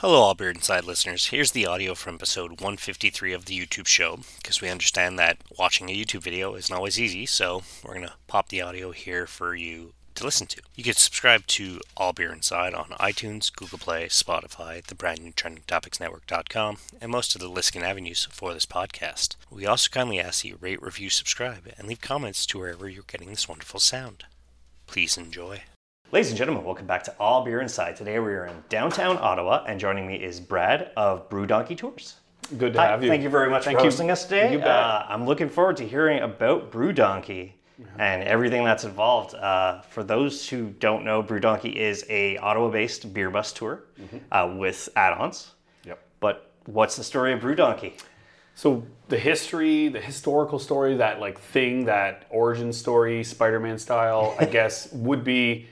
Hello, all Beer Inside listeners. Here's the audio from episode 153 of the YouTube show, because we understand that watching a YouTube video isn't always easy, so we're going to pop the audio here for you to listen to. You can subscribe to All Beer Inside on iTunes, Google Play, Spotify, the brand new trendingtopicsnetwork.com, and most of the listening avenues for this podcast. We also kindly ask that you rate, review, subscribe, and leave comments to wherever you're getting this wonderful sound. Please enjoy. Ladies and gentlemen, welcome back to All Beer Inside. Today we are in downtown Ottawa, and joining me is Brad of Brew Donkey Tours. Good to Hi, have you. Thank you very much Thank for you. hosting us today. You bet. Uh, I'm looking forward to hearing about Brew Donkey and everything that's involved. Uh, for those who don't know, Brew Donkey is a Ottawa-based beer bus tour Mm-hmm. uh, with add-ons. Yep. But what's the story of Brew Donkey? So the history, the historical story, that like thing, that origin story, Spider-Man style, I guess, would be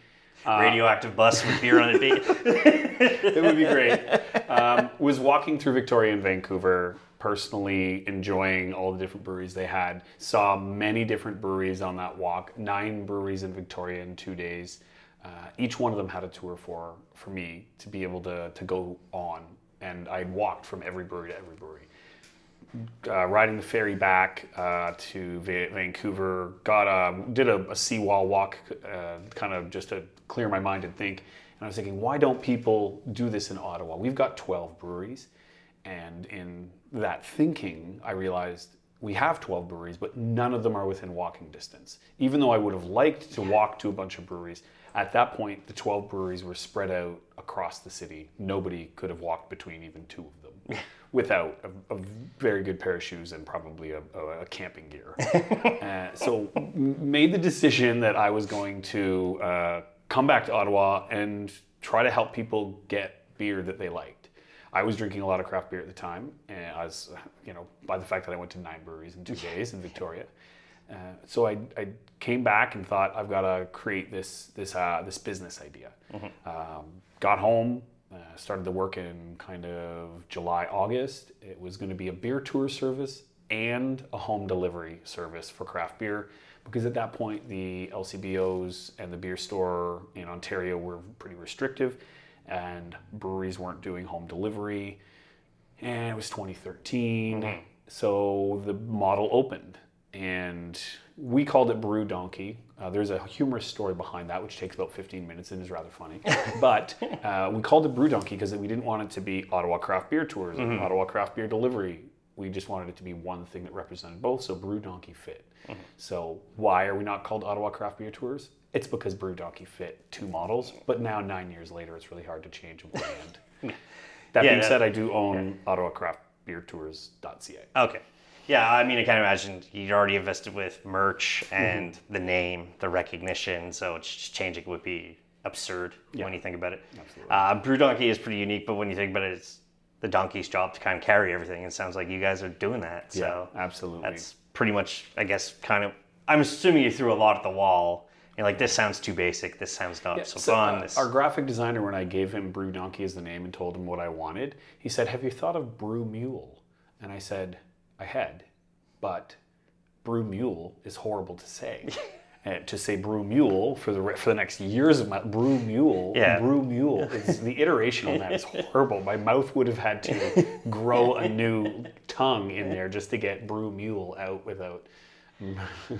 Radioactive bus with beer on it. it would be great. Um, was walking through Victoria and Vancouver, personally enjoying all the different breweries they had. Saw many different breweries on that walk. Nine breweries in Victoria in two days. Uh, each one of them had a tour for for me to be able to to go on, and I walked from every brewery to every brewery. Uh, riding the ferry back uh, to Va- Vancouver, got a, did a, a seawall walk, uh, kind of just to clear my mind and think. And I was thinking, why don't people do this in Ottawa? We've got 12 breweries. And in that thinking, I realized we have 12 breweries, but none of them are within walking distance. Even though I would have liked to walk to a bunch of breweries, at that point, the 12 breweries were spread out across the city. Nobody could have walked between even two of them without a, a very good pair of shoes and probably a, a, a camping gear. uh, so made the decision that I was going to uh, come back to Ottawa and try to help people get beer that they liked. I was drinking a lot of craft beer at the time, and I was, uh, you know, by the fact that I went to nine breweries in two days in Victoria. Uh, so I, I came back and thought I've got to create this this uh, this business idea. Um, got home, uh, started the work in kind of July August. It was going to be a beer tour service and a home delivery service for craft beer because at that point the LCBOs and the beer store in Ontario were pretty restrictive and breweries weren't doing home delivery and it was 2013 so the model opened and we called it brew donkey. Uh, there's a humorous story behind that which takes about 15 minutes and is rather funny. But uh, we called it brew donkey because we didn't want it to be ottawa craft beer tours and ottawa craft beer delivery. We just wanted it to be one thing that represented both so brew donkey fit. So why are we not called ottawa craft beer tours? It's because brew donkey fit two models but now nine years later it's really hard to change a brand. That Yeah, being that- said, I do own OttawaCraftBeerTours.ca. Okay. Yeah, I mean, I kind of imagined you'd already invested with merch and the name, the recognition, so just changing would be absurd when you think about it. Absolutely. Uh, Brew Donkey is pretty unique, but when you think about it, it's the donkey's job to kind of carry everything. It sounds like you guys are doing that. So absolutely. that's pretty much, I guess, kind of. I'm assuming you threw a lot at the wall. You're like, this sounds too basic. This sounds not so, So, fun. uh, this, our graphic designer, when I gave him Brew Donkey as the name and told him what I wanted, he said, "Have you thought of Brew Mule?" And I said, "I had, but Brew Mule is horrible to say." And to say brew mule for the for the next years of my brew mule, Yeah. brew mule. It's, the iteration on that is horrible. My mouth would have had to grow a new tongue in there just to get brew mule out without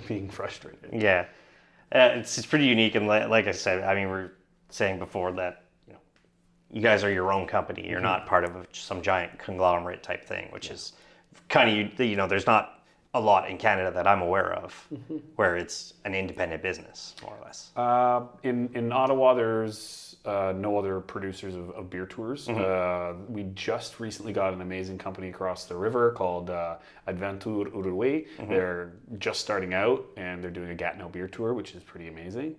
being frustrated. Yeah, uh, it's, it's pretty unique, and li- like I said, I mean, we are saying before that you know, you guys are your own company. You're not part of a, some giant conglomerate type thing, which is kind of you know, there's not a lot in Canada that I'm aware of where it's an independent business, more or less. Uh, in in Ottawa, there's uh, no other producers of, of beer tours. Uh, we just recently got an amazing company across the river called uh, Adventure Uruguay. They're just starting out and they're doing a Gatineau beer tour, which is pretty amazing.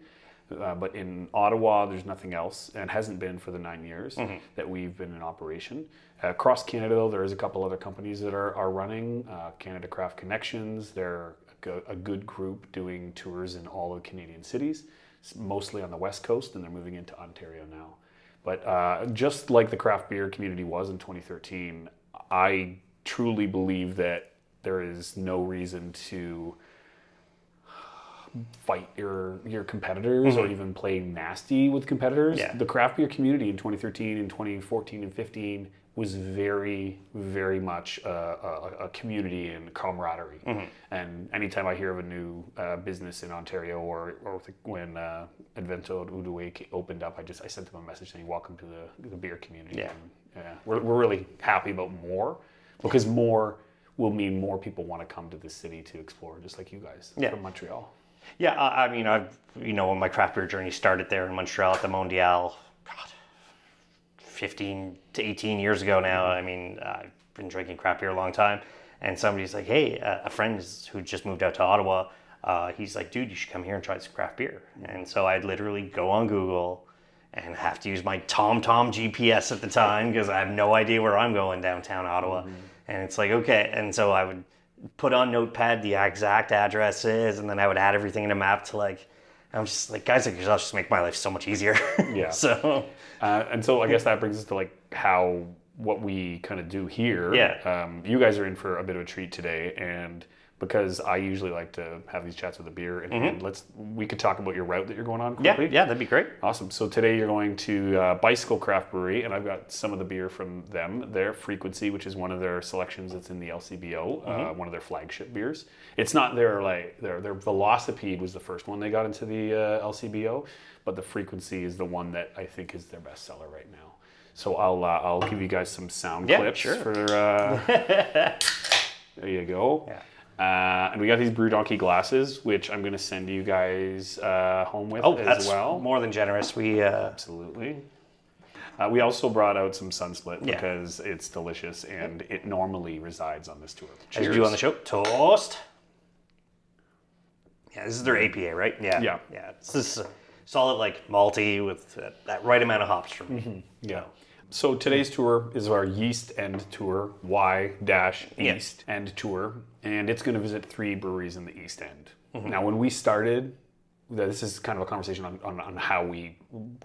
Uh, but in Ottawa, there's nothing else, and hasn't been for the nine years that we've been in operation. Uh, across Canada, though, there is a couple other companies that are, are running. Uh, Canada Craft Connections, they're a go- a good group doing tours in all of the Canadian cities, mostly on the West Coast, and they're moving into Ontario now. But uh, just like the craft beer community was in 2013, I truly believe that there is no reason to fight your your competitors or even play nasty with competitors. Mm-hmm. Yeah. The craft beer community in 2013 and 2014 and 15 was very, very much a, a, a community and camaraderie. Mm-hmm. And anytime I hear of a new uh, business in Ontario or, or when uh, Advento at Uduwe ca- opened up, I just I sent them a message saying, "Welcome to the, the beer community." Yeah. And, yeah, we're, we're really happy about more because more will mean more people want to come to the city to explore, just like you guys Yeah. from Montreal. Yeah, I, I mean, I've you know when my craft beer journey started there in Montreal at the Mondial, God, fifteen to eighteen years ago now. I mean, I've been drinking craft beer a long time, and somebody's like, "Hey, uh, a friend is, who just moved out to Ottawa, uh, he's like, dude, you should come here and try some craft beer." And so I'd literally go on Google. And have to use my TomTom GPS at the time because I have no idea where I'm going downtown Ottawa. And it's like, okay. And so I would put on Notepad the exact addresses, and then I would add everything in a map to like. I'm just like guys like yourself just make my life so much easier. Yeah. so Uh, and so I guess that brings us to like how what we kind of do here. Yeah. Um, you guys are in for a bit of a treat today, and because I usually like to have these chats with a beer, and, and let's we could talk about your route that you're going on Mm-hmm. yeah, yeah, that'd be great. Awesome. So today you're going to uh, Bicycle Craft Brewery, and I've got some of the beer from them. Their Frequency, which is one of their selections that's in the LCBO, uh, one of their flagship beers. It's not their like their their Velocipede was the first one they got into the uh, LCBO, but the Frequency is the one that I think is their best seller right now. So I'll uh, I'll give you guys some sound Yeah, clips sure. for. Uh, there you go. Yeah. Uh, and we got these Brew Donkey glasses, which I'm going to send you guys uh, home with Oh, as that's well. more than generous. We uh, Absolutely. Uh, we also brought out some Sunsplit Yeah. because it's delicious and it normally resides on this tour. as you do on the show, toast. Yeah, this is their APA, right? Yeah, Yeah. yeah. This is solid like malty with uh, that right amount of hops for me. Mm-hmm. Yeah. So today's tour is our Yeast End Tour, Y dash. East End Tour, and it's going to visit three breweries in the East End. Mm-hmm. Now, when we started, this is kind of a conversation on, on, on how we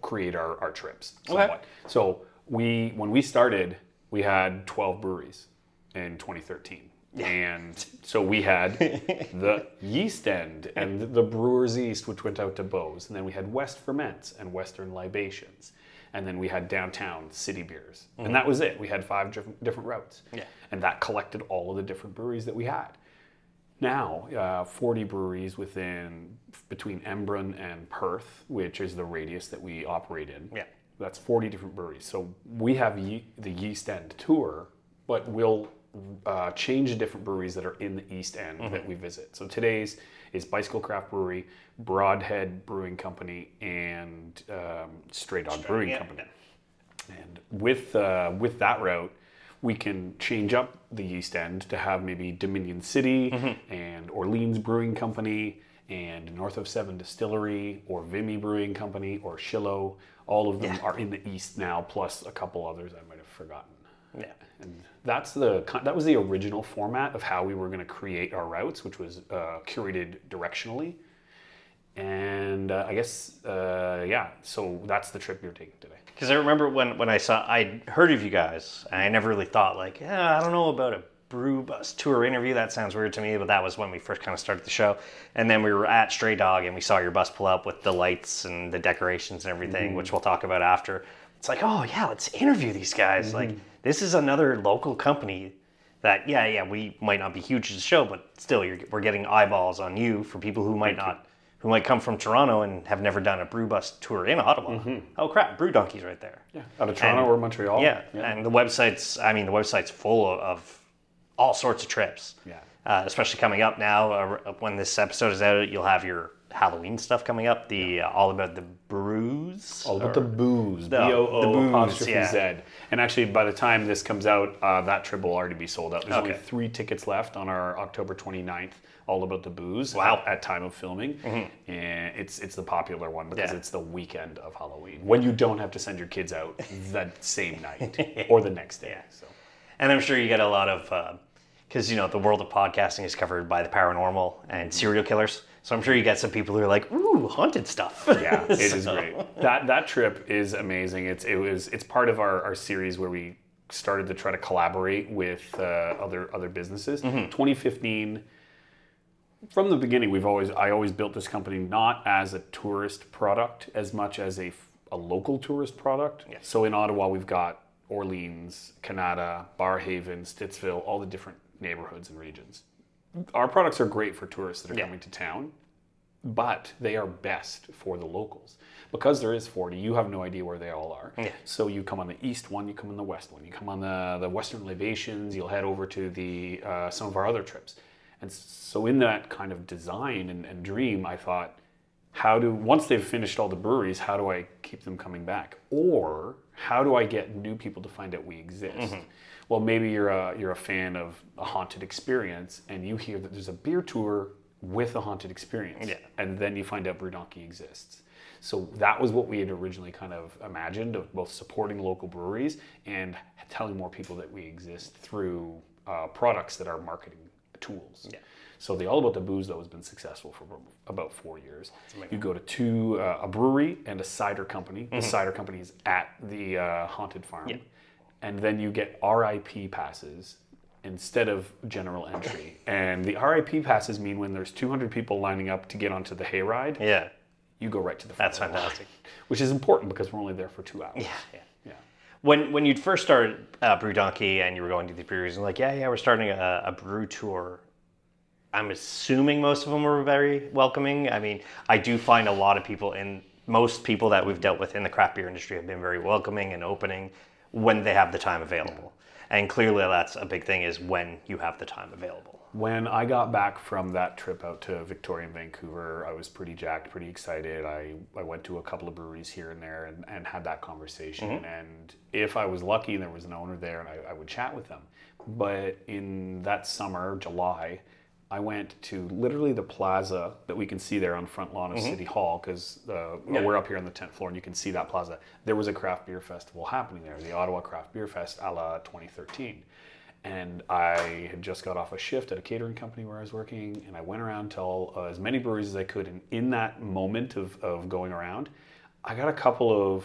create our, our trips. Somewhat. So we when we started, we had 12 breweries in 2013. And so we had the Yeast End and the Brewers East, which went out to Beau's. And then we had West Ferments and Western Libations. And then we had downtown city beers. And that was it. We had five different, different routes. Yeah. And that collected all of the different breweries that we had. Now, uh, 40 breweries within between Embrun and Perth, which is the radius that we operate in. Yeah. That's 40 different breweries. So we have ye- the Yeast End tour, but we'll uh, change the different breweries that are in the East End Mm-hmm. that we visit. So today's is Bicycle Craft Brewery, Broadhead Brewing Company, and um, Stray Dog Brewing yeah. Company. And with uh, with that route, we can change up the East End to have maybe Dominion City and Orleans Brewing Company and North of Seven Distillery or Vimy Brewing Company or Shiloh. All of them are in the East now, plus a couple others I might have forgotten. Yeah. And that's the that was the original format of how we were going to create our routes, which was uh, curated directionally. And uh, I guess uh, yeah, so that's the trip you're taking today. Because I remember when, when I saw, I heard of you guys, and I never really thought, like, yeah, I don't know about a brew bus tour interview. That sounds weird to me, but that was when we first kind of started the show. And then we were at Stray Dog, and we saw your bus pull up with the lights and the decorations and everything, which we'll talk about after. It's like, oh, yeah, let's interview these guys. Like, this is another local company that, yeah, yeah, we might not be huge as a show, but still, you're, we're getting eyeballs on you for people who might not. Who might come from Toronto and have never done a brew bus tour in Ottawa? Oh crap, Brew Donkey's right there. Yeah, out of Toronto And- or Montreal. Yeah, and the website's, I mean, the website's full of, of all sorts of trips. Yeah. Uh, especially coming up now, uh, when this episode is out, you'll have your Halloween stuff coming up. The uh, all about the brews. All about the booze. B The- O the booze, apostrophe yeah. Z. And actually, by the time this comes out, uh, that trip will already be sold out. There's only three tickets left on our October 29th. All about the booze. Wow. At, at time of filming, and it's it's the popular one because Yeah. it's the weekend of Halloween when you don't have to send your kids out that same night or the next day. So. And I'm sure you get a lot of, because you know the world of podcasting is covered by the paranormal and serial killers. So I'm sure you get some people who are like, "Ooh, haunted stuff." Yeah, it is So- great. That that trip is amazing. It's it was it's part of our, our series where we started to try to collaborate with uh, other other businesses. 2015 from the beginning, we've always I always built this company not as a tourist product as much as a a local tourist product. Yes. So in Ottawa, we've got Orleans, Kanata, Barrhaven, Stittsville, all the different neighborhoods and regions. Our products are great for tourists that are Yeah. coming to town, but they are best for the locals because there is 40 you have no idea where they all are Yeah. so you come on the east one you come on the west one you come on the, the western libations you'll head over to the uh, some of our other trips and so in that kind of design and, and dream i thought how do once they've finished all the breweries how do i keep them coming back? Or how do i get new people to find out we exist? Well maybe you're a you're a fan of a haunted experience and you hear that there's a beer tour with a haunted experience. Yeah. and then you find out brew donkey exists. So that was what we had originally kind of imagined of both supporting local breweries and telling more people that we exist through uh, products that are marketing tools. Yeah. So the All About the Booze though has been successful for about four years. You go to two uh, a brewery and a cider company. The cider company is at the uh, haunted farm, Yeah. and then you get RIP passes instead of general entry. and the RIP passes mean when there's 200 people lining up to get onto the hayride, Yeah. you go right to the front. That's the line, fantastic. which is important because we're only there for two hours. Yeah. yeah. Yeah. When when you'd first started uh, Brew Donkey and you were going to the breweries and like, yeah, yeah, we're starting a, a brew tour. I'm assuming most of them were very welcoming. I mean, I do find a lot of people in most people that we've dealt with in the craft beer industry have been very welcoming and opening when they have the time available. And clearly, that's a big thing is when you have the time available. When I got back from that trip out to Victoria and Vancouver, I was pretty jacked, pretty excited. I, I went to a couple of breweries here and there and, and had that conversation. Mm-hmm. And if I was lucky and there was an owner there, and I, I would chat with them. But in that summer, July, I went to literally the plaza that we can see there on front lawn of City Hall because uh, we're up here on the 10th floor and you can see that plaza. There was a craft beer festival happening there, the Ottawa Craft Beer Fest a la 2013 and I had just got off a shift at a catering company where I was working, and I went around to all, uh, as many breweries as I could. And in that moment of, of going around, I got a couple of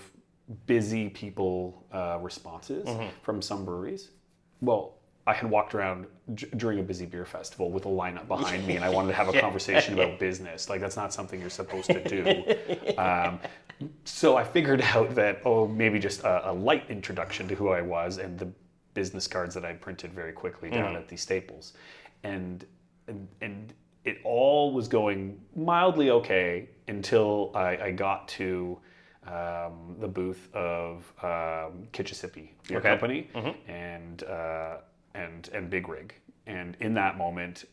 busy people uh, responses from some breweries. Well, I had walked around d- during a busy beer festival with a lineup behind me, and I wanted to have a conversation about business. Like that's not something you're supposed to do. Um, so I figured out that oh, maybe just a, a light introduction to who I was and the business cards that I printed very quickly down at the Staples, and and, and it all was going mildly okay until I, I got to um, the booth of um, Kitchissippi Beer Okay. Company and uh, and and Big Rig, and in that moment,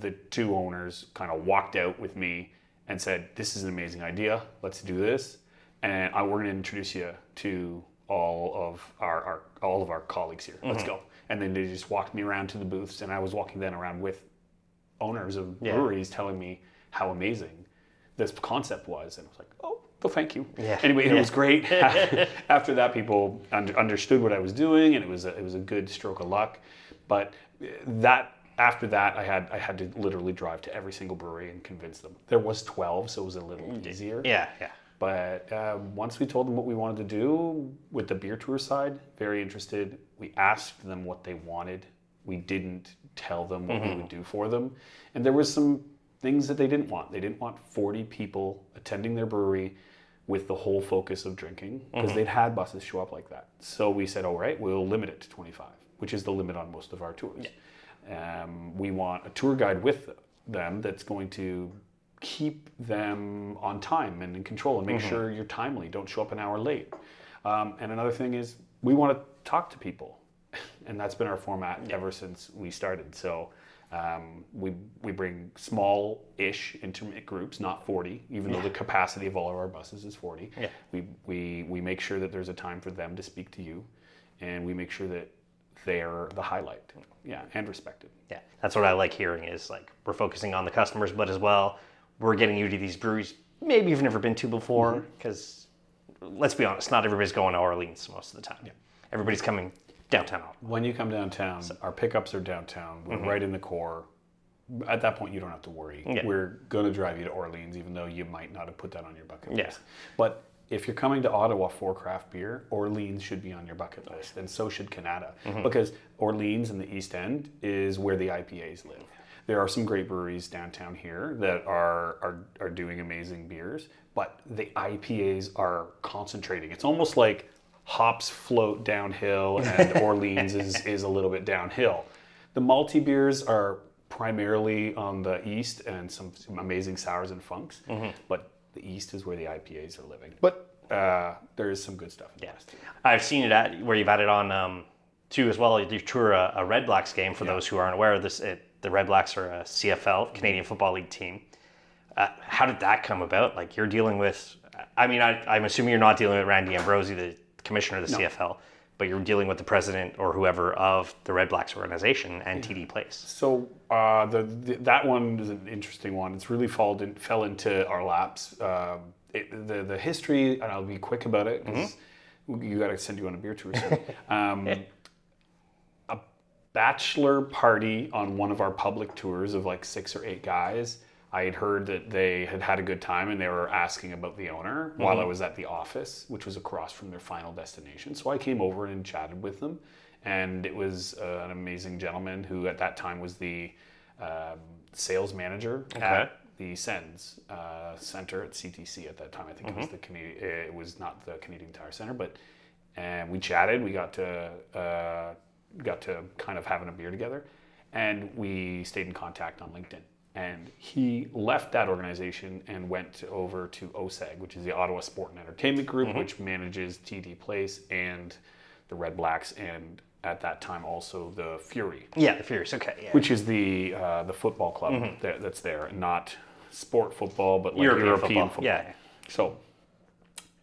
the two owners kind of walked out with me and said, "This is an amazing idea. Let's do this." And I, we're going to introduce you to all of our, our all of our colleagues here. Let's mm-hmm. go. And then they just walked me around to the booths, and I was walking then around with owners of Yeah. breweries telling me how amazing this concept was, and I was like, "Oh, well, thank you." Yeah. Anyway, it Yeah. was great. After that, people under, understood what I was doing, and it was a, it was a good stroke of luck. But uh, that after that, I had I had to literally drive to every single brewery and convince them. There was twelve, so it was a little easier. Yeah, yeah. But uh, once we told them what we wanted to do with the beer tour side, very interested. We asked them what they wanted. We didn't tell them what we would do for them. And there was some things that they didn't want. They didn't want 40 people attending their brewery with the whole focus of drinking because they'd had buses show up like that. So we said, all right, we'll limit it to 25, which is the limit on most of our tours. Um, we want a tour guide with them that's going to keep them on time and in control and make sure you're timely. Don't show up an hour late. Um, and another thing is we want to talk to people, and that's been our format ever since we started. So um, we we bring small-ish intimate groups, not 40, even though the capacity of all of our buses is 40. Yeah. We we we make sure that there's a time for them to speak to you, and we make sure that they're the highlight, yeah, and respected. Yeah, that's what I like hearing is like we're focusing on the customers, but as well we're getting you to these breweries maybe you've never been to before. Mm-hmm. Because let's be honest, not everybody's going to Orleans most of the time. Yeah. Everybody's coming downtown. When you come downtown, our pickups are downtown. We're mm-hmm. right in the core. At that point, you don't have to worry. Yeah. We're going to drive you to Orleans, even though you might not have put that on your bucket Yeah. list. But if you're coming to Ottawa for craft beer, Orleans should be on your bucket list, and so should Kanata, mm-hmm. because Orleans in the East End is where the IPAs live. there are some great breweries downtown here that are are, are doing amazing beers, but the IPAs are concentrating. It's almost like hops float downhill and Orleans is, is a little bit downhill. The malty beers are primarily on the east and some, some amazing sours and funks, mm-hmm. but the east is where the IPAs are living. But uh, there is some good stuff in the west. I've seen it at where you've had it on um, too as well. You tour a, a Red Blacks game for those who aren't aware of this. It, the Red Blacks are a CFL Canadian Football League team. Uh, how did that come about? Like you're dealing with, I mean, I, I'm assuming you're not dealing with Randy Ambrosie, the commissioner of the CFL, but you're dealing with the president or whoever of the Red Blacks organization and TD Place. So uh, the, the that one is an interesting one. It's really fall in, fell into our laps. Um, it, the the history, and I'll be quick about it because you got to send you on a beer tour. um, a bachelor party on one of our public tours of like six or eight guys. I had heard that they had had a good time and they were asking about the owner while I was at the office, which was across from their final destination. So I came over and chatted with them, and it was uh, an amazing gentleman who at that time was the um, sales manager at the Sens uh, Center at CTC at that time. I think it was the Canadian. It was not the Canadian Tire Center, but and we chatted. We got to uh, got to kind of having a beer together, and we stayed in contact on LinkedIn. And he left that organization and went over to OSEG, which is the Ottawa Sport and Entertainment Group, which manages TD Place and the Red Blacks, and at that time also the Fury Yeah, the Furious. Okay, yeah. which is the uh, the football club that, that's there, not sport football, but like European European, football, football. yeah. So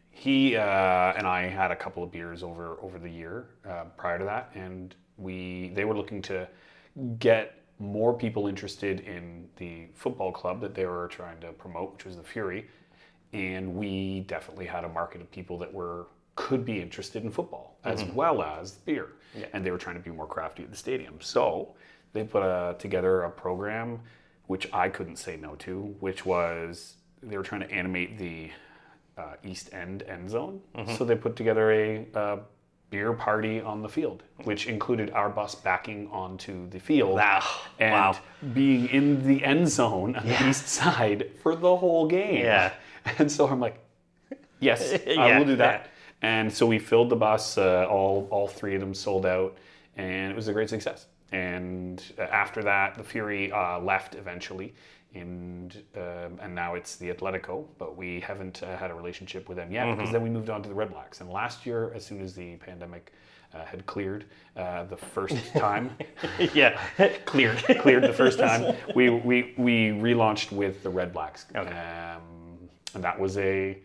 he uh, and I had a couple of beers over over the year uh, prior to that, and we they were looking to get more people interested in the football club that they were trying to promote, which was the Fury, and we definitely had a market of people that were could be interested in football as well as beer, and they were trying to be more crafty at the stadium. So they put a, together a program which I couldn't say no to, which was they were trying to animate the uh, East End end zone. So they put together a uh, beer party on the field, which included our bus backing onto the field Wow. and Wow. being in the end zone on the east side for the whole game. Yeah. And so I'm like, yes, I will do that. And so we filled the bus. Uh, all all three of them sold out, and it was a great success. And uh, after that, the Fury uh, left eventually, and um, and now it's the Atletico. But we haven't uh, had a relationship with them yet because then we moved on to the Red Blacks. And last year, as soon as the pandemic uh, had cleared uh, the first time, yeah, cleared. cleared the first time, we, we, we relaunched with the Red Blacks. Um, and that was a,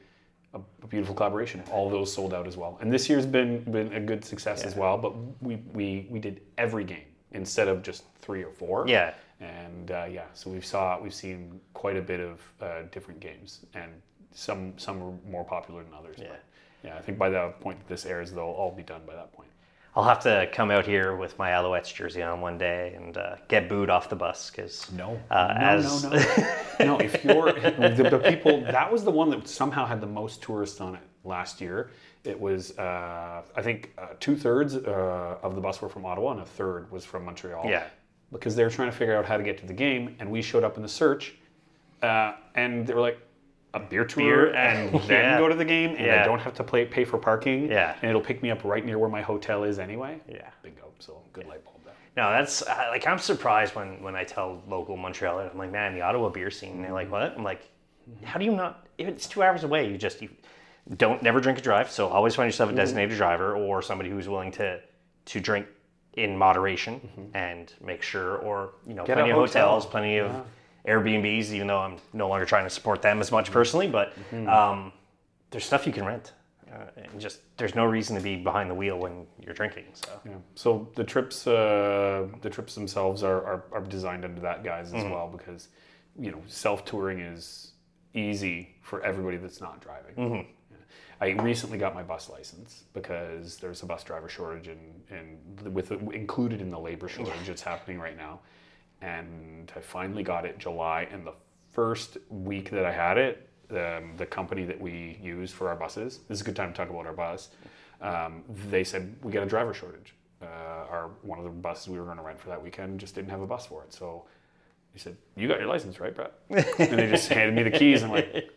a, a beautiful collaboration. All those sold out as well. And this year's been, been a good success as well, but we, we, we did every game instead of just three or four. Yeah. And uh, yeah, so we've saw we've seen quite a bit of uh, different games, and some some are more popular than others. Yeah. But yeah, I think by the point that this airs, they'll all be done by that point. I'll have to come out here with my Alouettes jersey on one day and uh, get booed off the bus because No, uh, no, as no, no, no. If you're the, the people, that was the one that somehow had the most tourists on it last year. It was, uh, I think, uh, two thirds uh, of the bus were from Ottawa, and a third was from Montreal. Yeah. Because they were trying to figure out how to get to the game, and we showed up in the search, uh, and they were like. A beer tour Beer, and then yeah. go to the game, and Yeah. I don't have to play, pay for parking. Yeah. and it'll pick me up right near where my hotel is anyway. Yeah. bingo. So good light bulb there. No, that's uh, like I'm surprised when when I tell local Montrealers, I'm like, man, the Ottawa beer scene. And they're like, what? I'm like, how do you not? It's two hours away. You just you don't never drink and drive. So always find yourself a designated driver or somebody who's willing to to drink in moderation and make sure, or you know, Get plenty of hotel. hotels, plenty of Airbnbs. Even though I'm no longer trying to support them as much personally, but um, there's stuff you can rent. Uh, and just there's no reason to be behind the wheel when you're drinking. So Yeah. So the trips, uh, the trips themselves are, are, are designed under that guise as well because, you know, self touring is easy for everybody that's not driving. Yeah. I recently got my bus license because there's a bus driver shortage and, and with included in the labor shortage that's happening right now. And I finally got it July, and the first week that I had it, um, the company that we use for our buses, this is a good time to talk about our bus. Um, they said we got a driver shortage. Uh, our one of the buses we were going to rent for that weekend just didn't have a bus for it. So He said, "You got your license, right, Brett?" and they just handed me the keys. And I'm like,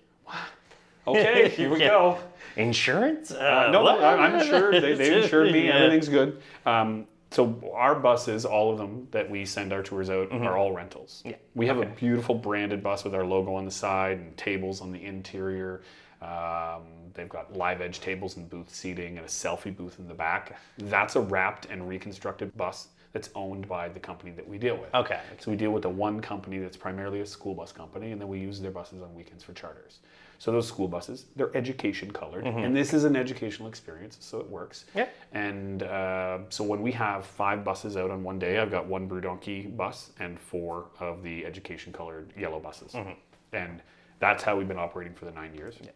"Okay, here we Yeah. go." Insurance? Uh, Uh, no. I- I'm insured. They, they insured me. Yeah. Everything's good. Um, so our buses, all of them that we send our tours out, are all rentals. Mm-hmm. Yeah. We have a beautiful branded bus with our logo on the side and tables on the interior. Um, they've got live edge tables and booth seating and a selfie booth in the back. That's a wrapped and reconstructed bus that's owned by the company that we deal with. Okay. So we deal with the one company that's primarily a school bus company, and then we use their buses on weekends for charters. So those school buses, they're education colored, and this is an educational experience, so it works. Yeah. And uh, so when we have five buses out on one day, I've got one Brew Donkey bus and four of the education colored yellow buses, and that's how we've been operating for the nine years. Yeah.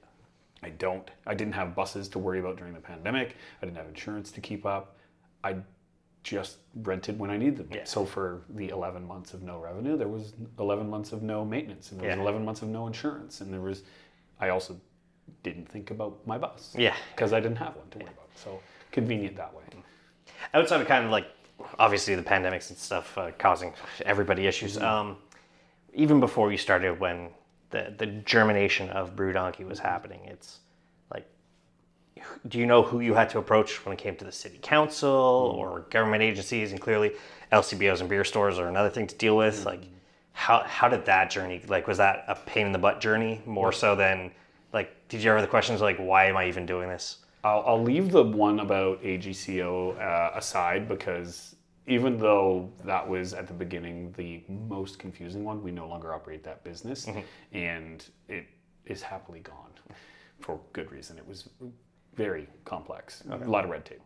I don't. I didn't have buses to worry about during the pandemic. I didn't have insurance to keep up. I just rented when I needed them. Yeah. So for the 11 months of no revenue, there was 11 months of no maintenance, and there was Yeah. 11 months of no insurance, and there was. I also didn't think about my bus. Yeah. Because I didn't have one to worry about. So convenient that way. outside of kind of like obviously the pandemics and stuff uh, causing everybody issues um, even before you started when the, the germination of brew donkey was happening it's like do you know who you had to approach when it came to the city council or government agencies and clearly lcbos and beer stores are another thing to deal with like how, how did that journey like was that a pain in the butt journey more so than like did you ever have the questions like why am i even doing this I'll, I'll leave the one about AGCO uh, aside because even though that was at the beginning the most confusing one, we no longer operate that business and it is happily gone for good reason. It was very complex, a lot of red tape.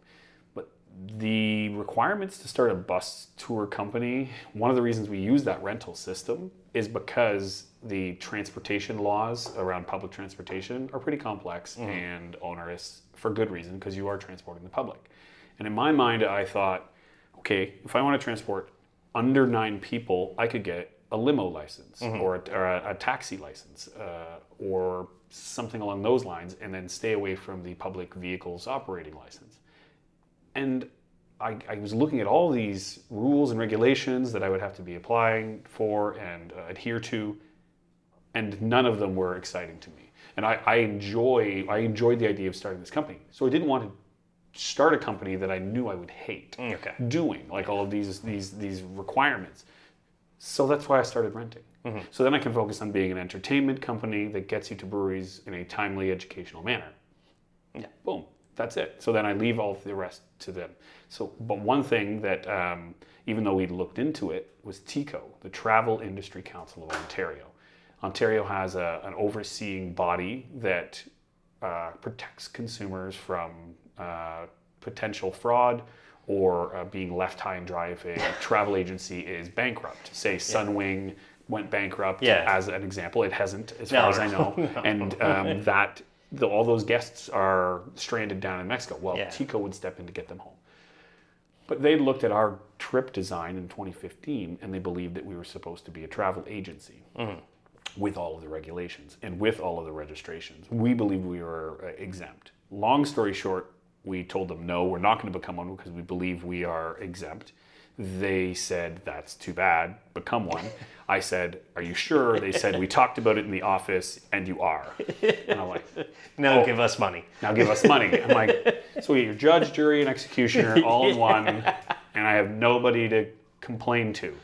The requirements to start a bus tour company, one of the reasons we use that rental system is because the transportation laws around public transportation are pretty complex and onerous for good reason because you are transporting the public. And in my mind, I thought, okay, if I want to transport under nine people, I could get a limo license or, a, or a, a taxi license uh, or something along those lines and then stay away from the public vehicles operating license. And I, I was looking at all these rules and regulations that I would have to be applying for and uh, adhere to, and none of them were exciting to me. And I, I enjoy I enjoyed the idea of starting this company, so I didn't want to start a company that I knew I would hate okay doing, like all of these these these requirements. So that's why I started renting. So then I can focus on being an entertainment company that gets you to breweries in a timely educational manner Yeah. boom that's it. So then i leave all the rest to them. So but one thing that um, even though we looked into it was tico the travel industry council of ontario. Ontario has a, an overseeing body that uh, protects consumers from uh, potential fraud or uh, being left high and dry if a travel agency is bankrupt. Say sunwing went bankrupt Yeah. as an example. It hasn't as No, far as i no, know and um, that the, all those guests are stranded down in Mexico. Well, Yeah. Tico would step in to get them home. But they looked at our trip design in 2015 and they believed that we were supposed to be a travel agency with all of the regulations and with all of the registrations. We believed we were uh, exempt. Long story short, we told them no, we're not going to become one because we believe we are exempt. They said, that's too bad, become one. I said, are you sure? They said, we talked about it in the office and you are. And I'm like, no give us money now give us money. I'm like, so we get your judge, jury, and executioner all in one, and I have nobody to complain to.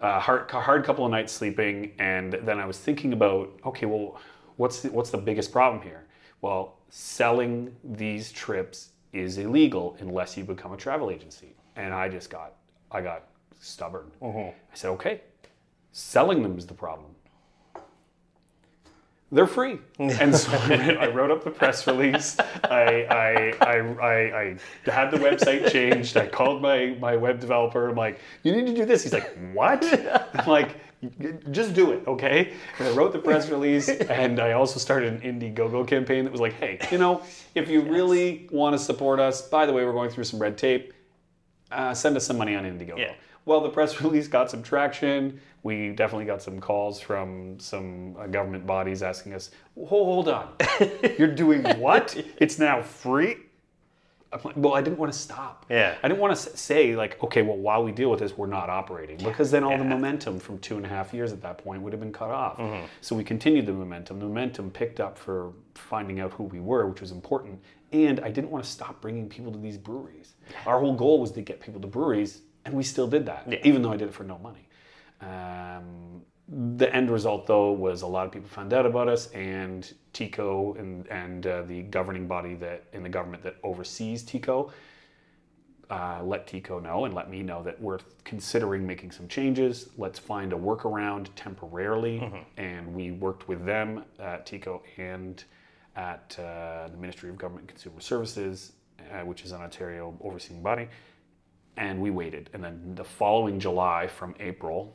Uh, hard, hard couple of nights sleeping, and then I was thinking about, okay, well, what's the, what's the biggest problem here? Well, selling these trips is illegal unless you become a travel agency, and I just got, I got stubborn. Uh-huh. I said, okay, selling them is the problem they're free. And so I wrote- up the press release. I, I, I, I, I had the website changed. I called my, my web developer. I'm like, you need to do this. He's like, what? I'm like, just do it, okay? And I wrote the press release, and I also started an Indiegogo campaign that was like, hey, you know, if you really want to support us, by the way, we're going through some red tape. Uh, send us some money on Indiegogo. Yeah. Well, the press release got some traction. We definitely got some calls from some uh, government bodies asking us, "Hold on, you're doing what? it's now free." Like, well, I didn't want to stop. Yeah. I didn't want to say like, okay, well, while we deal with this, we're not operating because then all the momentum from two and a half years at that point would have been cut off. Mm-hmm. So we continued the momentum. The momentum picked up for finding out who we were, which was important. And I didn't want to stop bringing people to these breweries. Our whole goal was to get people to breweries, and we still did that, Yeah. even though I did it for no money. Um, the end result, though, was a lot of people found out about us, and TICO and and uh, the governing body that in the government that oversees TICO uh, let TICO know and let me know that we're considering making some changes. Let's find a workaround temporarily, and we worked with them at TICO and at uh, the Ministry of Government and Consumer Services, uh, which is an Ontario overseeing body, and we waited. And then the following July, from April,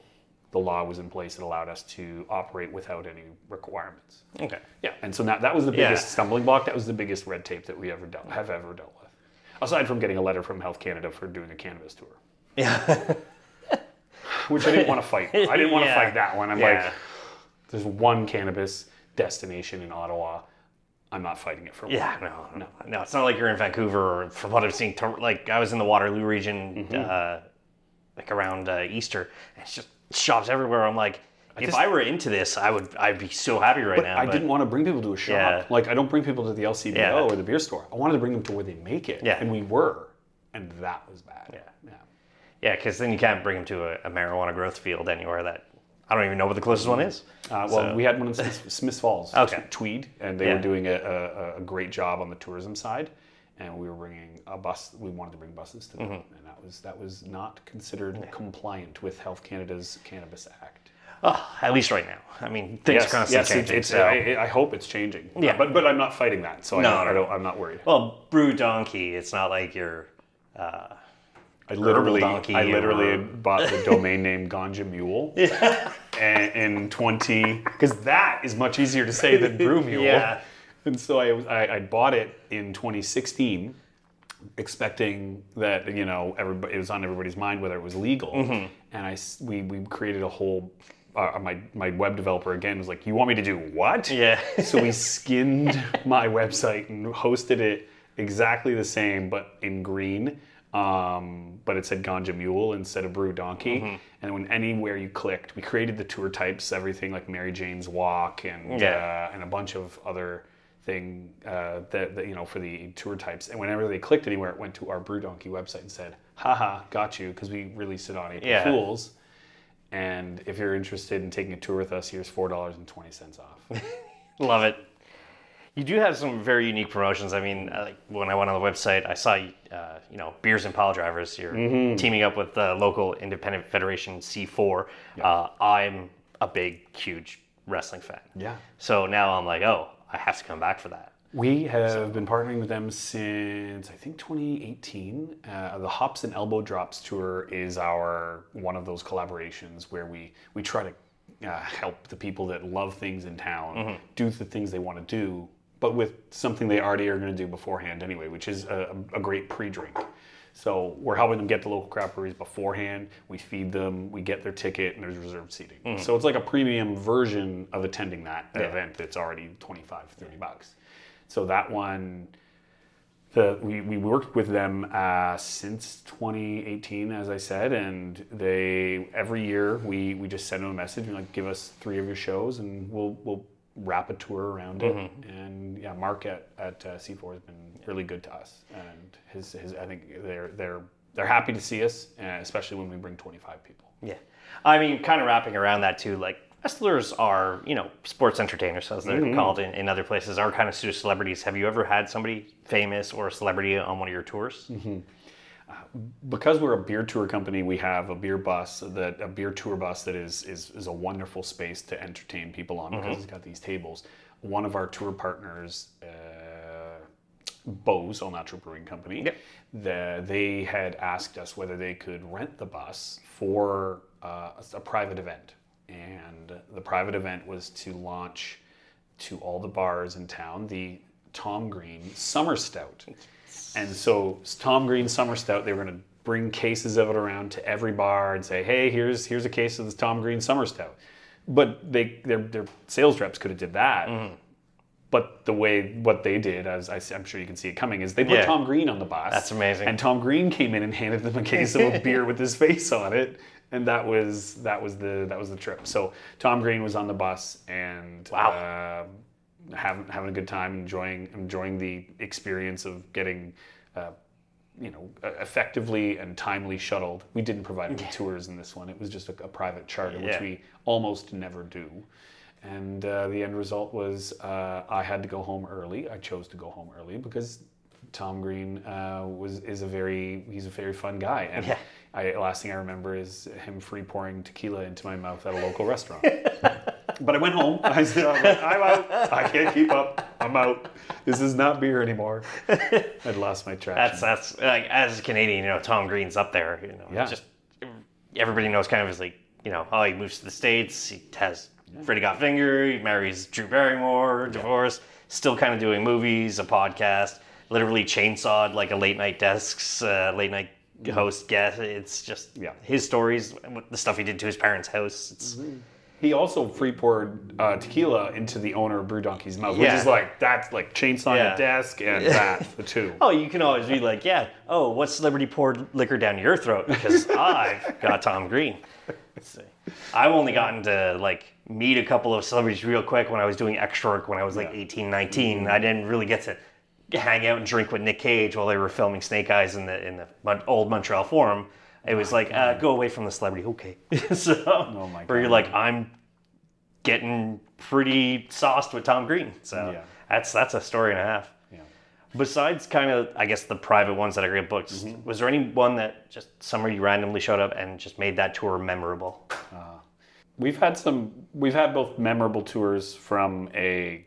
the law was in place that allowed us to operate without any requirements. Okay. Yeah, and so that, that was the Yeah. biggest stumbling block. That was the biggest red tape that we ever dealt, have ever dealt with. Aside from getting a letter from Health Canada for doing a cannabis tour, Yeah. which I didn't want to fight. I didn't want to Yeah. fight that one. I'm Yeah. like, there's one cannabis destination in Ottawa. I'm not fighting it for one. Yeah, no, no, no. It's not like you're in Vancouver, or from what I've seen. Like I was in the Waterloo region, Mm-hmm. uh, like around uh, Easter, and it's just shops everywhere. I'm like, if just- I were into this, I would, I'd be so happy right But now. I didn't want to bring people to a shop. Yeah. Like I don't bring people to the LCBO Yeah. or the beer store. I wanted to bring them to where they make it. Yeah. And we were. And that was bad. Yeah. Yeah. Yeah, because then you can't bring them to a, a marijuana growth field anywhere that I don't even know what the closest one is. Uh, well, So- we had one in Smith, Smiths Falls, Okay. Tweed, and they Yeah. were doing a, a, a great job on the tourism side. And we were bringing a bus. We wanted to bring buses to them, Mm-hmm. and that was that was not considered compliant with Health Canada's Cannabis Act. Oh, at least right now. I mean, things are constantly yes, changing. it's, so. I, I hope it's changing. Yeah. but but I'm not fighting that, so I, No, don't, I no. don't, I'm not worried. well, brew donkey. It's not like you're. I literally, I literally or- bought the domain name Ganja Mule. and in 20, because that is much easier to say than Brew Mule. Yeah. And so I, I, I bought it in 2016, expecting that you know everybody it was on everybody's mind whether it was legal. Mm-hmm. And I we we created a whole. Uh, my my web developer again was like, "You want me to do what?" Yeah. so we skinned my website and hosted it exactly the same, but in green. Um, but it said Ganja Mule instead of Brew Donkey. Mm-hmm. And when anywhere you clicked, we created the tour types, everything like Mary Jane's Walk and Yeah. uh, and a bunch of other thing uh, that, that you know for the tour types. And whenever they clicked anywhere, it went to our Brew Donkey website and said, "Haha, got you," because we released it on April Yeah. Fools. And if you're interested in taking a tour with us, here's four dollars and twenty cents off. Love it. You do have some very unique promotions. I mean, uh, like when I went on the website, I saw uh, you know beers and pile drivers. You're Mm-hmm. teaming up with the local independent federation C4. Uh, I'm a big, huge wrestling fan. Yeah. So now I'm like, oh, I have to come back for that. We have been partnering with them since I think 2018. Uh, the Hops and Elbow Drops tour is our one of those collaborations where we we try to uh, help the people that love things in town do the things they want to do, but with something they already are going to do beforehand anyway, which is a, a great pre-drink. So we're helping them get to local craft breweries beforehand. We feed them, we get their ticket, and there's reserved seating. So it's like a premium version of attending that event that's already 25, 30 bucks. So that one, the, we, we worked with them uh, since 2018, as I said, and they every year we, we just send them a message and like give us three of your shows and we'll we'll wrap a tour around it. And yeah, Mark at, at uh, C4 has been really good to us, and his, his I think they're they're they're happy to see us, uh, especially when we bring 25 people. Yeah. I mean, kind of wrapping around that too, like wrestlers are, you know, sports entertainers, as they're called in, in other places, are kind of celebrities. Have you ever had somebody famous or a celebrity on one of your tours? Because we're a beer tour company, we have a beer bus that a beer tour bus that is is, is a wonderful space to entertain people on because it's got these tables. One of our tour partners, uh, Beau's All Natural Brewing Company, Yep. the, they had asked us whether they could rent the bus for uh, a private event, and the private event was to launch to all the bars in town the Tom Green Summer Stout. And so Tom Green Summer Stout, they were going to bring cases of it around to every bar and say, "Hey, here's here's a case of this Tom Green Summer Stout." But they their their sales reps could have did that. but the way what they did, as I, am sure you can see it coming, is they put Yeah. Tom Green on the bus. That's amazing. And Tom Green came in and handed them a case of a beer with his face on it, and that was that was the that was the trip. So Tom Green was on the bus and Wow. uh, having having a good time, enjoying enjoying the experience of getting. Uh, you know, effectively and timely shuttled. We didn't provide any tours in this one. It was just a, a private charter, which we almost never do. And uh, the end result was uh, I had to go home early. I chose to go home early because Tom Green uh, was is a very he's a very fun guy. And Yeah. I, last thing I remember is him free pouring tequila into my mouth at a local restaurant. But I went home. I said, I'm, like, I'm out. I can't keep up. I'm out. This is not beer anymore. I'd lost my track. That's that's like as a Canadian, you know, Tom Green's up there. You know, Yeah. just everybody knows kind of his like, you know, oh, he moves to the states. He has Freddy Got Finger. He marries Drew Barrymore. Divorce. Still kind of doing movies, a podcast. Literally chainsawed like a late night desks, uh, late night host guest. It's just Yeah. his stories, the stuff he did to his parents' house. It's He also free poured uh, tequila into the owner of Brew Donkey's mouth, which is like that's like chainsaw Yeah. a desk and that the two. Oh, you can always be like, yeah. Oh, what celebrity poured liquor down your throat? Because I've got Tom Green. Let's see. I've only gotten to like meet a couple of celebrities real quick when I was doing extra work when I was like 18, 19. I didn't really get to hang out and drink with Nick Cage while they were filming Snake Eyes in the in the old Montreal Forum. It was like, uh, go away from the celebrity. Okay. so, my where you're like, I'm getting pretty sauced with Tom Green. So Yeah. that's that's a story and a half. Yeah. Besides, kind of, I guess the private ones that I great books, Mm-hmm. was there any one that just somewhere you randomly showed up and just made that tour memorable? We've had some. We've had both memorable tours from a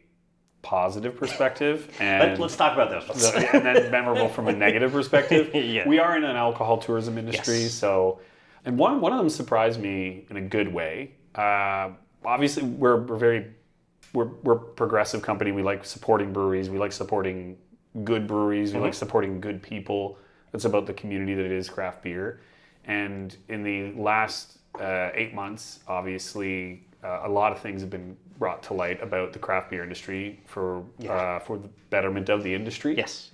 positive perspective and Let, let's talk about those. the- and then memorable from a negative perspective. Yeah. We are in an alcohol tourism industry, Yes. so and one one of them surprised me in a good way. Uh, obviously, we're we're very we're we're a progressive company. We like supporting breweries. We like supporting good breweries. We like supporting good people. It's about the community that it is craft beer. And in the last uh, eight months, obviously, uh, a lot of things have been brought to light about the craft beer industry for uh, for the betterment of the industry yes.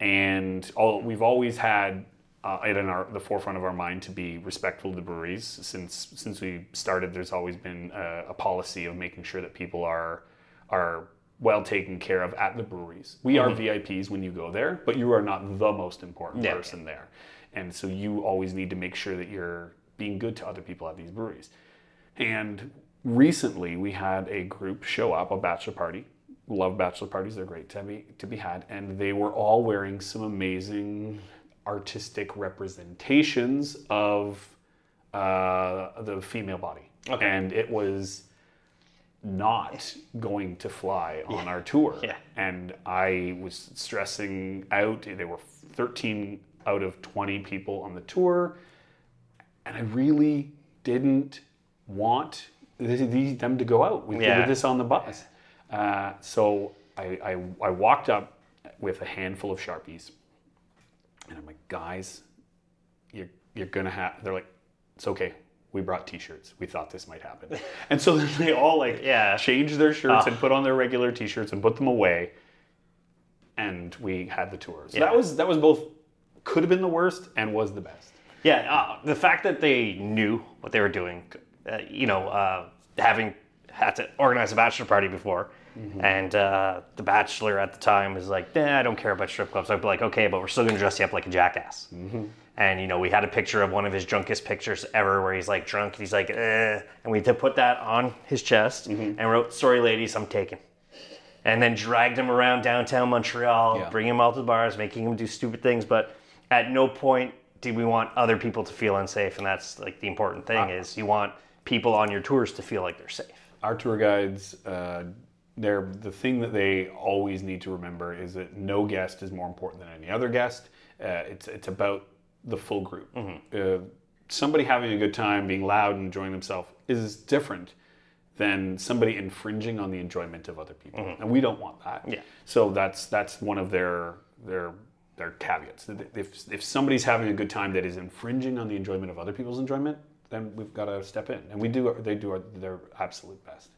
and all, we've always had uh, it in our the forefront of our mind to be respectful to the breweries. Since since we started, there's always been a, a policy of making sure that people are are well taken care of at the breweries. We are VIPs when you go there, but you are not the most important Yeah. person there, and so you always need to make sure that you're being good to other people at these breweries. And recently, we had a group show up, a bachelor party. Love bachelor parties; they're great to be to be had. And they were all wearing some amazing artistic representations of uh, the female body, Okay. and it was not going to fly on our tour. Yeah. And I was stressing out. There were 13 out of 20 people on the tour and I really didn't want th- th- them to go out with, Yeah. with this on the bus. Uh, so I, I, I walked up with a handful of Sharpies, and I'm like, guys, you're, you're gonna have, they're like, it's okay. We brought t-shirts. We thought this might happen. And so then they all like Yeah. changed their shirts Ah. and put on their regular t-shirts and put them away. And we had the tour. So Yeah. that was that was both could have been the worst and was the best. Yeah, uh, the fact that they knew what they were doing, uh, you know, uh, having had to organize a bachelor party before, and uh, the bachelor at the time was like, nah, I don't care about strip clubs. I'd be like, okay, but we're still gonna dress you up like a jackass. And you know, we had a picture of one of his drunkest pictures ever, where he's like drunk, and he's like, eh, and we had to put that on his chest and wrote, "Sorry, ladies, I'm taken." and then dragged him around downtown Montreal, Yeah. bringing him out to the bars, making him do stupid things. But at no point did we want other people to feel unsafe, and that's like the important thing is you want people on your tours to feel like they're safe. our tour guides uh, they're the thing that they always need to remember is that no guest is more important than any other guest. Uh, it's it's about the full group. Uh, somebody having a good time being loud and enjoying themselves is different than somebody infringing on the enjoyment of other people. And we don't want that. Yeah. so that's that's one of their their their caveats. If, if somebody's having a good time that is infringing on the enjoyment of other people's enjoyment then we've got to step in and we do they do our, their absolute best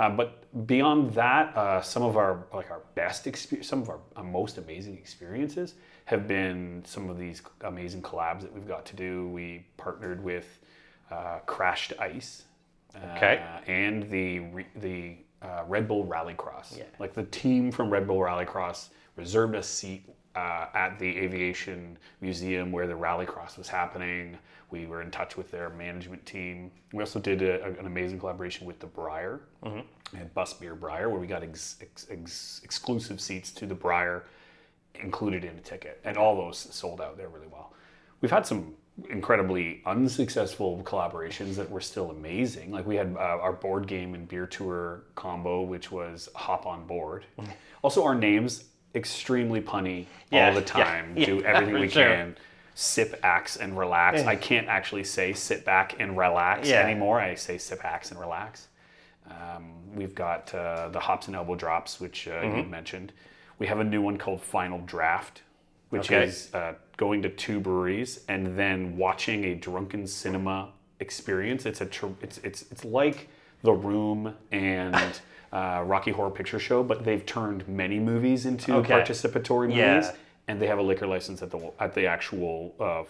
Uh, but beyond that, uh, some of our like our best experience, some of our uh, most amazing experiences have been some of these amazing collabs that we've got to do. We partnered with uh, Crashed Ice, Okay. uh, and the re- the uh, Red Bull Rallycross. Yeah. Like the team from Red Bull Rallycross reserved a seat uh, at the Aviation Museum where the Rallycross was happening. We were in touch with their management team. We also did a, an amazing collaboration with the Briar and Bus Beer Briar, where we got ex- ex- ex- exclusive seats to the Briar included in a ticket, and all those sold out there really well. We've had some incredibly unsuccessful collaborations that were still amazing. Like we had uh, our board game and beer tour combo, which was Hop on Board. Also, our names extremely punny Yeah, all the time. yeah, Do everything we sure. can. Sip, axe, and relax. I can't actually say sit back and relax anymore. I say sip, axe, and relax. Um, we've got uh, the hops and elbow drops, which uh, Mm-hmm. you mentioned. We have a new one called Final Draft, which Okay. is uh, going to two breweries and then watching a drunken cinema experience. It's a tr- it's it's it's like The Room and uh, Rocky Horror Picture Show, but they've turned many movies into Okay. participatory movies, Yeah. and they have a liquor license at the at the actual uh,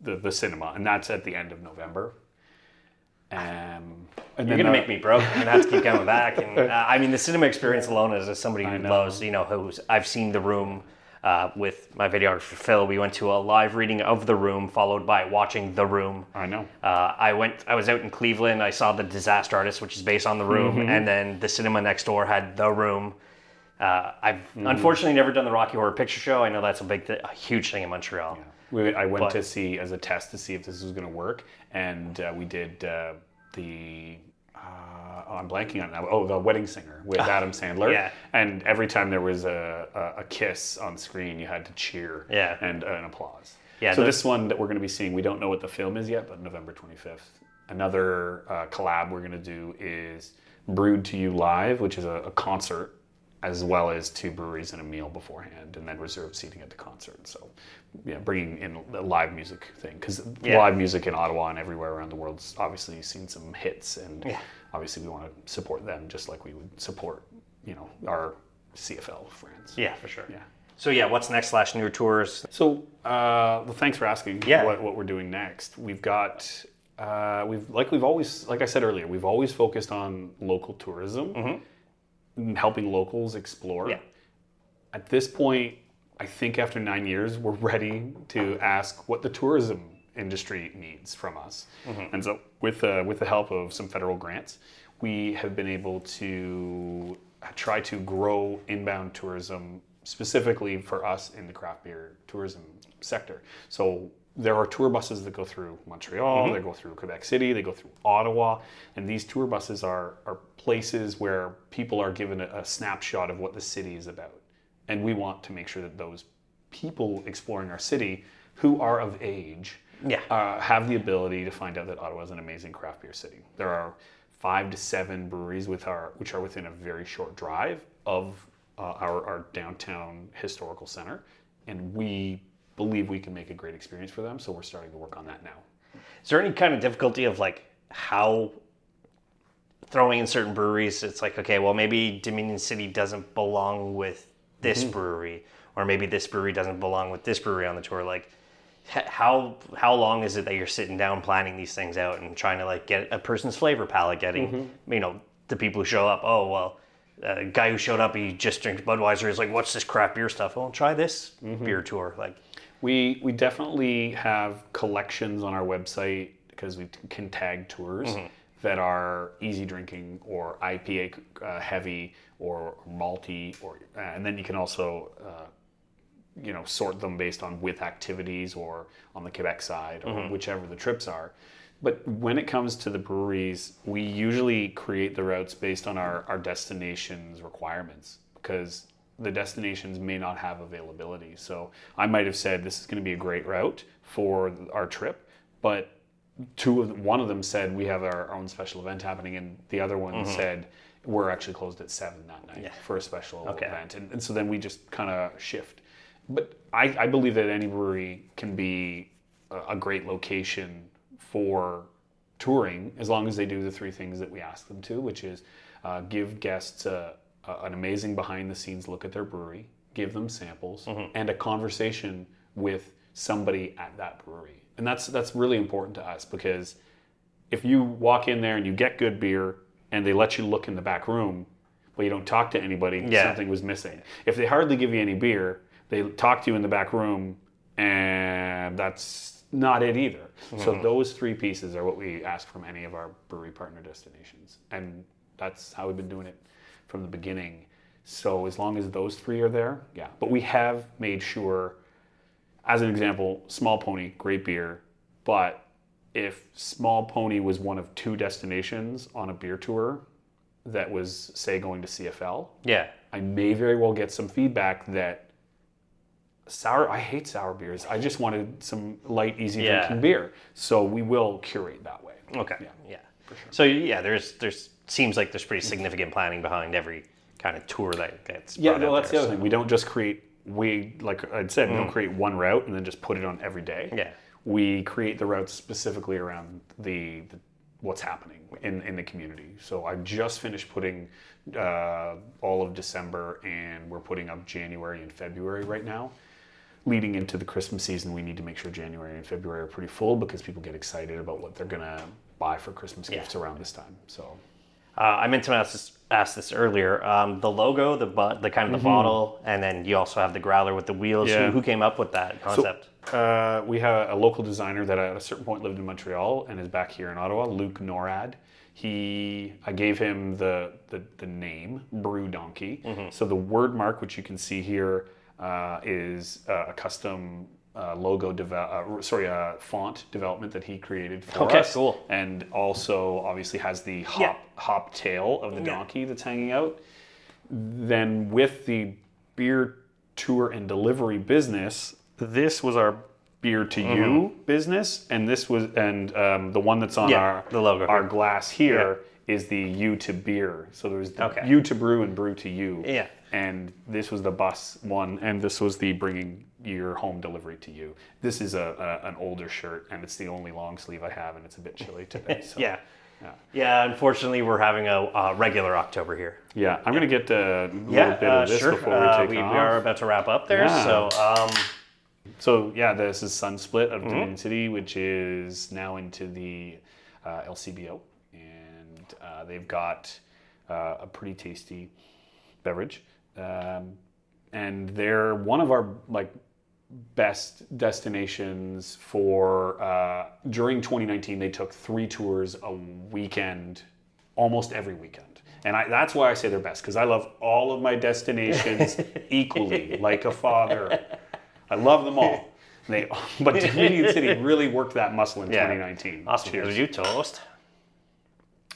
the the cinema, and that's at the end of November. Um, and You're gonna the- make me broke and have to keep coming back. And uh, I mean, the cinema experience alone, as somebody who loves, you know, who's I've seen The Room uh, with my videographer Phil. We went to a live reading of The Room, followed by watching The Room. I know. Uh, I went. I was out in Cleveland. I saw The Disaster Artist, which is based on The Room, Mm-hmm. and then the cinema next door had The Room. Uh, I've Mm-hmm. unfortunately never done the Rocky Horror Picture Show. I know that's a big, th- a huge thing in Montreal. We, I went But- to see as a test to see if this was going to work, and uh, we did uh, the. Uh, oh, I'm blanking on it now. Oh, the Wedding Singer with Adam Sandler. Yeah. And every time there was a, a, a kiss on screen, you had to cheer. Yeah. And uh, an applause. Yeah, So the- this one that we're going to be seeing, we don't know what the film is yet, but November 25th. Another uh, collab we're going to do is Brewed to You Live, which is a, a concert as well as two breweries and a meal beforehand, and then reserved seating at the concert. So, yeah, bringing in the live music thing because Yeah. live music in Ottawa and everywhere around the world's obviously seen some hits, and Yeah. obviously we want to support them just like we would support, you know, our CFL friends. Yeah, for sure. Yeah. So yeah, what's next slash new tours? So, uh, well, thanks for asking. Yeah. What, what we're doing next? We've got, uh, we've like we've always, like I said earlier, we've always focused on local tourism, and helping locals explore. Yeah. At this point, I think after nine years, we're ready to ask what the tourism industry needs from us. Mm-hmm. And so, with uh, with the help of some federal grants, we have been able to try to grow inbound tourism specifically for us in the craft beer tourism sector. So there are tour buses that go through Montreal, they go through Quebec City, they go through Ottawa, and these tour buses are are places where people are given a, a snapshot of what the city is about. And we want to make sure that those people exploring our city who are of age Yeah. uh, have the ability to find out that Ottawa is an amazing craft beer city. There are five to seven breweries with our, which are within a very short drive of uh, our, our downtown historical center, and we believe we can make a great experience for them. So we're starting to work on that now. Is there any kind of difficulty of like how throwing in certain breweries? It's like okay, well maybe Dominion City doesn't belong with this mm-hmm. brewery, or maybe this brewery doesn't belong with this brewery on the tour. Like how how long is it that you're sitting down planning these things out and trying to like get a person's flavor palette, getting mm-hmm. you know the people who show up. Oh well. A guy who showed up, he just drinks Budweiser. He's like, "What's this craft beer stuff?" Well, try this mm-hmm. beer tour. Like, We we definitely have collections on our website because we can tag tours that are easy drinking or IPA uh, heavy or malty or uh, and then you can also uh, you know sort them based on with activities or on the Quebec side or whichever the trips are. But when it comes to the breweries, we usually create the routes based on our, our destination's requirements because the destinations may not have availability. So I might have said this is going to be a great route for our trip, but two of one of them said we have our own special event happening, and the other one said we're actually closed at seven that night for a special Okay. event, and, and so then we just kind of shift. But I, I believe that any brewery can be a, a great location for touring as long as they do the three things that we ask them to, which is uh, give guests a, an amazing behind the scenes look at their brewery, give them samples, mm-hmm. and a conversation with somebody at that brewery. And that's that's really important to us because if you walk in there and you get good beer and they let you look in the back room, but you don't talk to anybody, Yeah. something was missing. If they hardly give you any beer, they talk to you in the back room, and that's not it either. So mm-hmm. those three pieces are what we ask from any of our brewery partner destinations, and that's how we've been doing it from the beginning. So as long as those three are there, yeah. But we have made sure as an example, Small Pony, great beer, but if Small Pony was one of two destinations on a beer tour that was, say, going to CFL, Yeah. I may very well get some feedback that sour, I hate sour beers. I just wanted some light, easy Yeah. drinking beer. So we will curate that way. Okay. Yeah. Yeah. For sure. So yeah, there's there's seems like there's pretty significant planning behind every kind of tour that gets. Yeah, out that's there, the other thing. We don't just create, we, like I'd said, we don't create one route and then just put it on every day. Mm. Yeah. we create the routes specifically around the, the what's happening in, in the community. So I just finished putting uh, all of December, and we're putting up January and February right now. Leading into the Christmas season, we need to make sure January and February are pretty full because people get excited about what they're gonna buy for Christmas gifts around this time. So Uh, I meant to ask this, ask this earlier. Um, the logo, the bu- the kind of the bottle, and then you also have the growler with the wheels. Mm-hmm. Yeah. Who, who came up with that concept? Uh, we have a local designer that at a certain point lived in Montreal and is back here in Ottawa, Luke Norad. He, I gave him the the, the name Brew Donkey. So the word mark, which you can see here, uh, is uh, a custom uh, logo develop. Uh, sorry, uh, font development that he created for Okay, us. cool. And also, obviously, has the hop Yeah. hop tail of the donkey that's hanging out then with the beer tour and delivery business, this was our beer to you business, and this was and um, the one that's on Mm-hmm. Yeah, our the logo our glass here is the you to beer. So there's the Okay. you to brew and brew to you. Yeah. And this was the bus one, and this was the bringing your home delivery to you. This is a, a an older shirt, and it's the only long sleeve I have, and it's a bit chilly today. So. yeah. Yeah. Yeah, unfortunately, we're having a uh, regular October here. Yeah, I'm gonna get a little Yeah, bit uh, of this sure. before we Uh, take we, off. we are about to wrap up there. Yeah. So, um, So yeah, this is Sun Split Mm-hmm. of Dominion City, which is now into the uh, LCBO, and uh, they've got uh, a pretty tasty beverage, um, and they're one of our like best destinations for uh, during 2019. They took three tours a weekend, almost every weekend. And I, that's why I say they're best because I love all of my destinations equally, like a father. I love them all. They, but Dominion City really worked that muscle in Yeah. 2019. awesome. Cheers. You toast.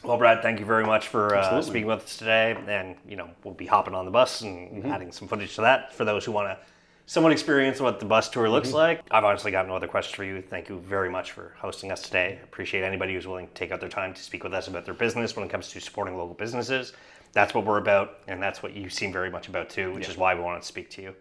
Well, Brad, thank you very much for uh, speaking with us today. And, you know, we'll be hopping on the bus and Mm-hmm. adding some footage to that for those who want to somewhat experience what the bus tour looks Mm-hmm. like. I've honestly got no other questions for you. Thank you very much for hosting us today. Appreciate anybody who's willing to take out their time to speak with us about their business when it comes to supporting local businesses. That's what we're about, and that's what you seem very much about too, which is why we wanted to speak to you.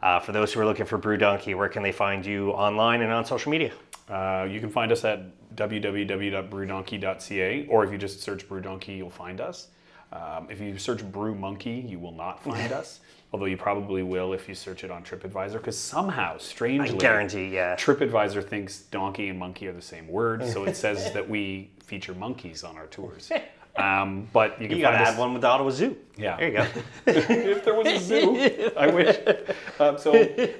Uh, for those who are looking for Brew Donkey, where can they find you online and on social media? Uh, you can find us at www.brewdonkey.ca, or if you just search Brew Donkey, you'll find us. Um, if you search Brew Monkey, you will not find us, although you probably will if you search it on TripAdvisor, because somehow, strangely, I Guarantee, yeah. TripAdvisor thinks donkey and monkey are the same word, so it says that we feature monkeys on our tours. Um, but you can You got to find add us. one with the Ottawa Zoo. Yeah. There you go. if there was a zoo, I wish. Um, so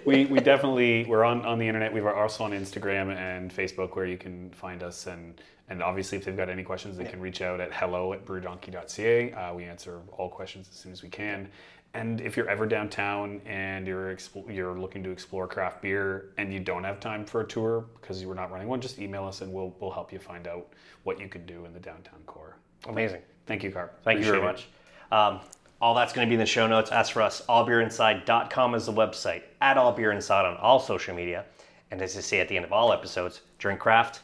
we, we definitely we're on, on the internet. We're also on Instagram and Facebook where you can find us and and obviously if they've got any questions, they can reach out at hello at brewdonkey.ca. Uh, we answer all questions as soon as we can. And if you're ever downtown and you're expl- you're looking to explore craft beer and you don't have time for a tour because you were not running one, just email us and we'll we'll help you find out what you can do in the downtown core. Amazing. Thank you, Carp. Thank you very much. Um, all that's going to be in the show notes. As for us, allbeerinside.com is the website. At allbeerinside on all social media. And as I say at the end of all episodes, drink craft,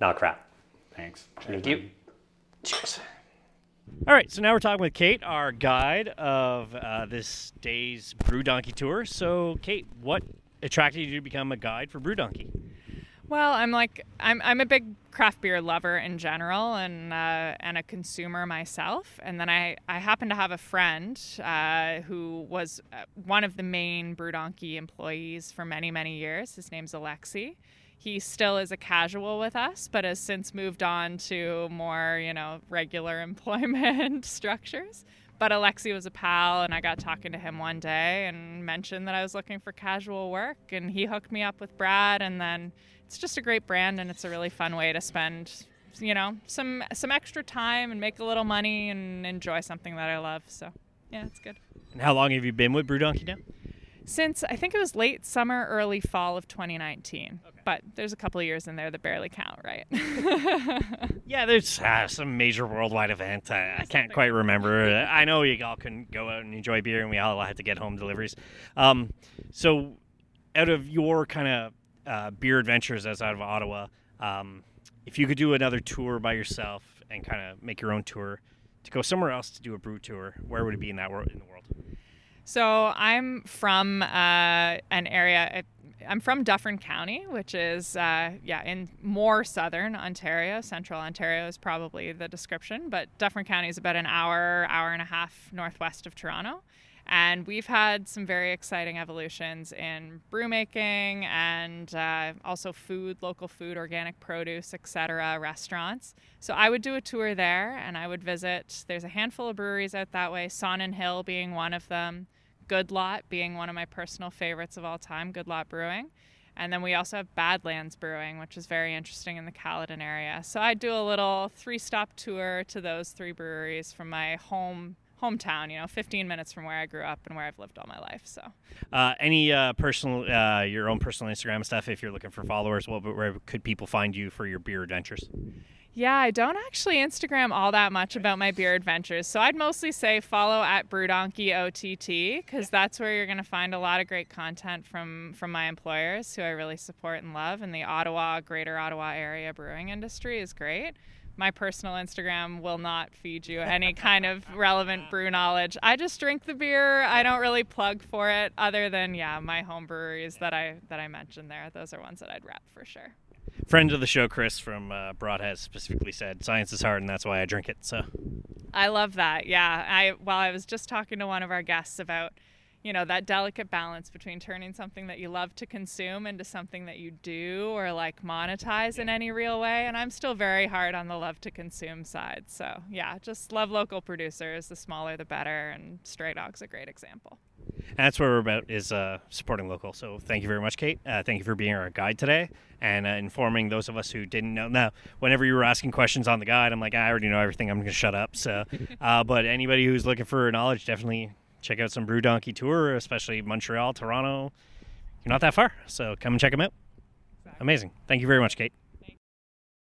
not crap. Thanks. Thank you. Cheers. All right, so now we're talking with Kate, our guide of uh, this day's Brew Donkey tour. So, Kate, what attracted you to become a guide for Brew Donkey? Well, I'm like I'm I'm a big craft beer lover in general, and uh, and a consumer myself. And then I I happen to have a friend uh, who was uh, one of the main Brewdonkey employees for many many years. His name's Alexi. He still is a casual with us, but has since moved on to more you know regular employment structures. But Alexi was a pal, and I got talking to him one day and mentioned that I was looking for casual work, and he hooked me up with Brad, and then it's just a great brand, and it's a really fun way to spend, you know, some some extra time and make a little money and enjoy something that I love. So, yeah, it's good. And how long have you been with Brewdonkey now? Since I think it was late summer, early fall of 2019. But there's a couple of years in there that barely count, right? Yeah, there's uh, some major worldwide event. I, I can't quite remember. I know you all couldn't go out and enjoy beer, and we all had to get home deliveries. Um, so, out of your kind of uh, beer adventures as out of Ottawa, um, if you could do another tour by yourself and kind of make your own tour to go somewhere else to do a brew tour, where would it be in that world in the world? So I'm from uh, an area. I'm from Dufferin County, which is uh, yeah in more southern Ontario. Central Ontario is probably the description, but Dufferin County is about an hour, hour and a half northwest of Toronto. And we've had some very exciting evolutions in brewmaking and uh, also food, local food, organic produce, etc., restaurants. So I would do a tour there and I would visit. There's a handful of breweries out that way, Sonnen Hill being one of them, Good Lot being one of my personal favorites of all time, Good Lot Brewing. And then we also have Badlands Brewing, which is very interesting in the Caledon area. So I'd do a little three stop tour to those three breweries from my home hometown, you know, 15 minutes from where I grew up and where I've lived all my life. So, Uh, any uh, personal, uh, your own personal Instagram stuff? If you're looking for followers, what where could people find you for your beer adventures? yeah, I don't actually Instagram all that much about my beer adventures. So I'd mostly say follow at Brewdonkey OTT because that's where you're going to find a lot of great content from from my employers who I really support and love. And the Ottawa, Greater Ottawa area brewing industry is great. My personal Instagram will not feed you any kind of relevant brew knowledge. I just drink the beer. I don't really plug for it other than yeah, my home breweries that I that I mentioned there. Those are ones that I'd rep for sure. Friend of the show, Chris from uh, Broad has specifically said science is hard, and that's why I drink it. So, I love that. Yeah. I while I was just talking to one of our guests about, you know, that delicate balance between turning something that you love to consume into something that you do or like monetize in any real way. And I'm still very hard on the love to consume side. So yeah, just love local producers. The smaller the better. And Stray Dog's a great example. and that's what we're about is uh, supporting local. So, thank you very much, Kate. Uh, thank you for being our guide today and uh, informing those of us who didn't know. Now, whenever you were asking questions on the guide, I'm like, I already know everything. I'm going to shut up. So, uh, but anybody who's looking for knowledge, definitely check out some Brew Donkey tour, especially Montreal, Toronto. You're not that far, so come and check them out. Amazing. Thank you very much, Kate.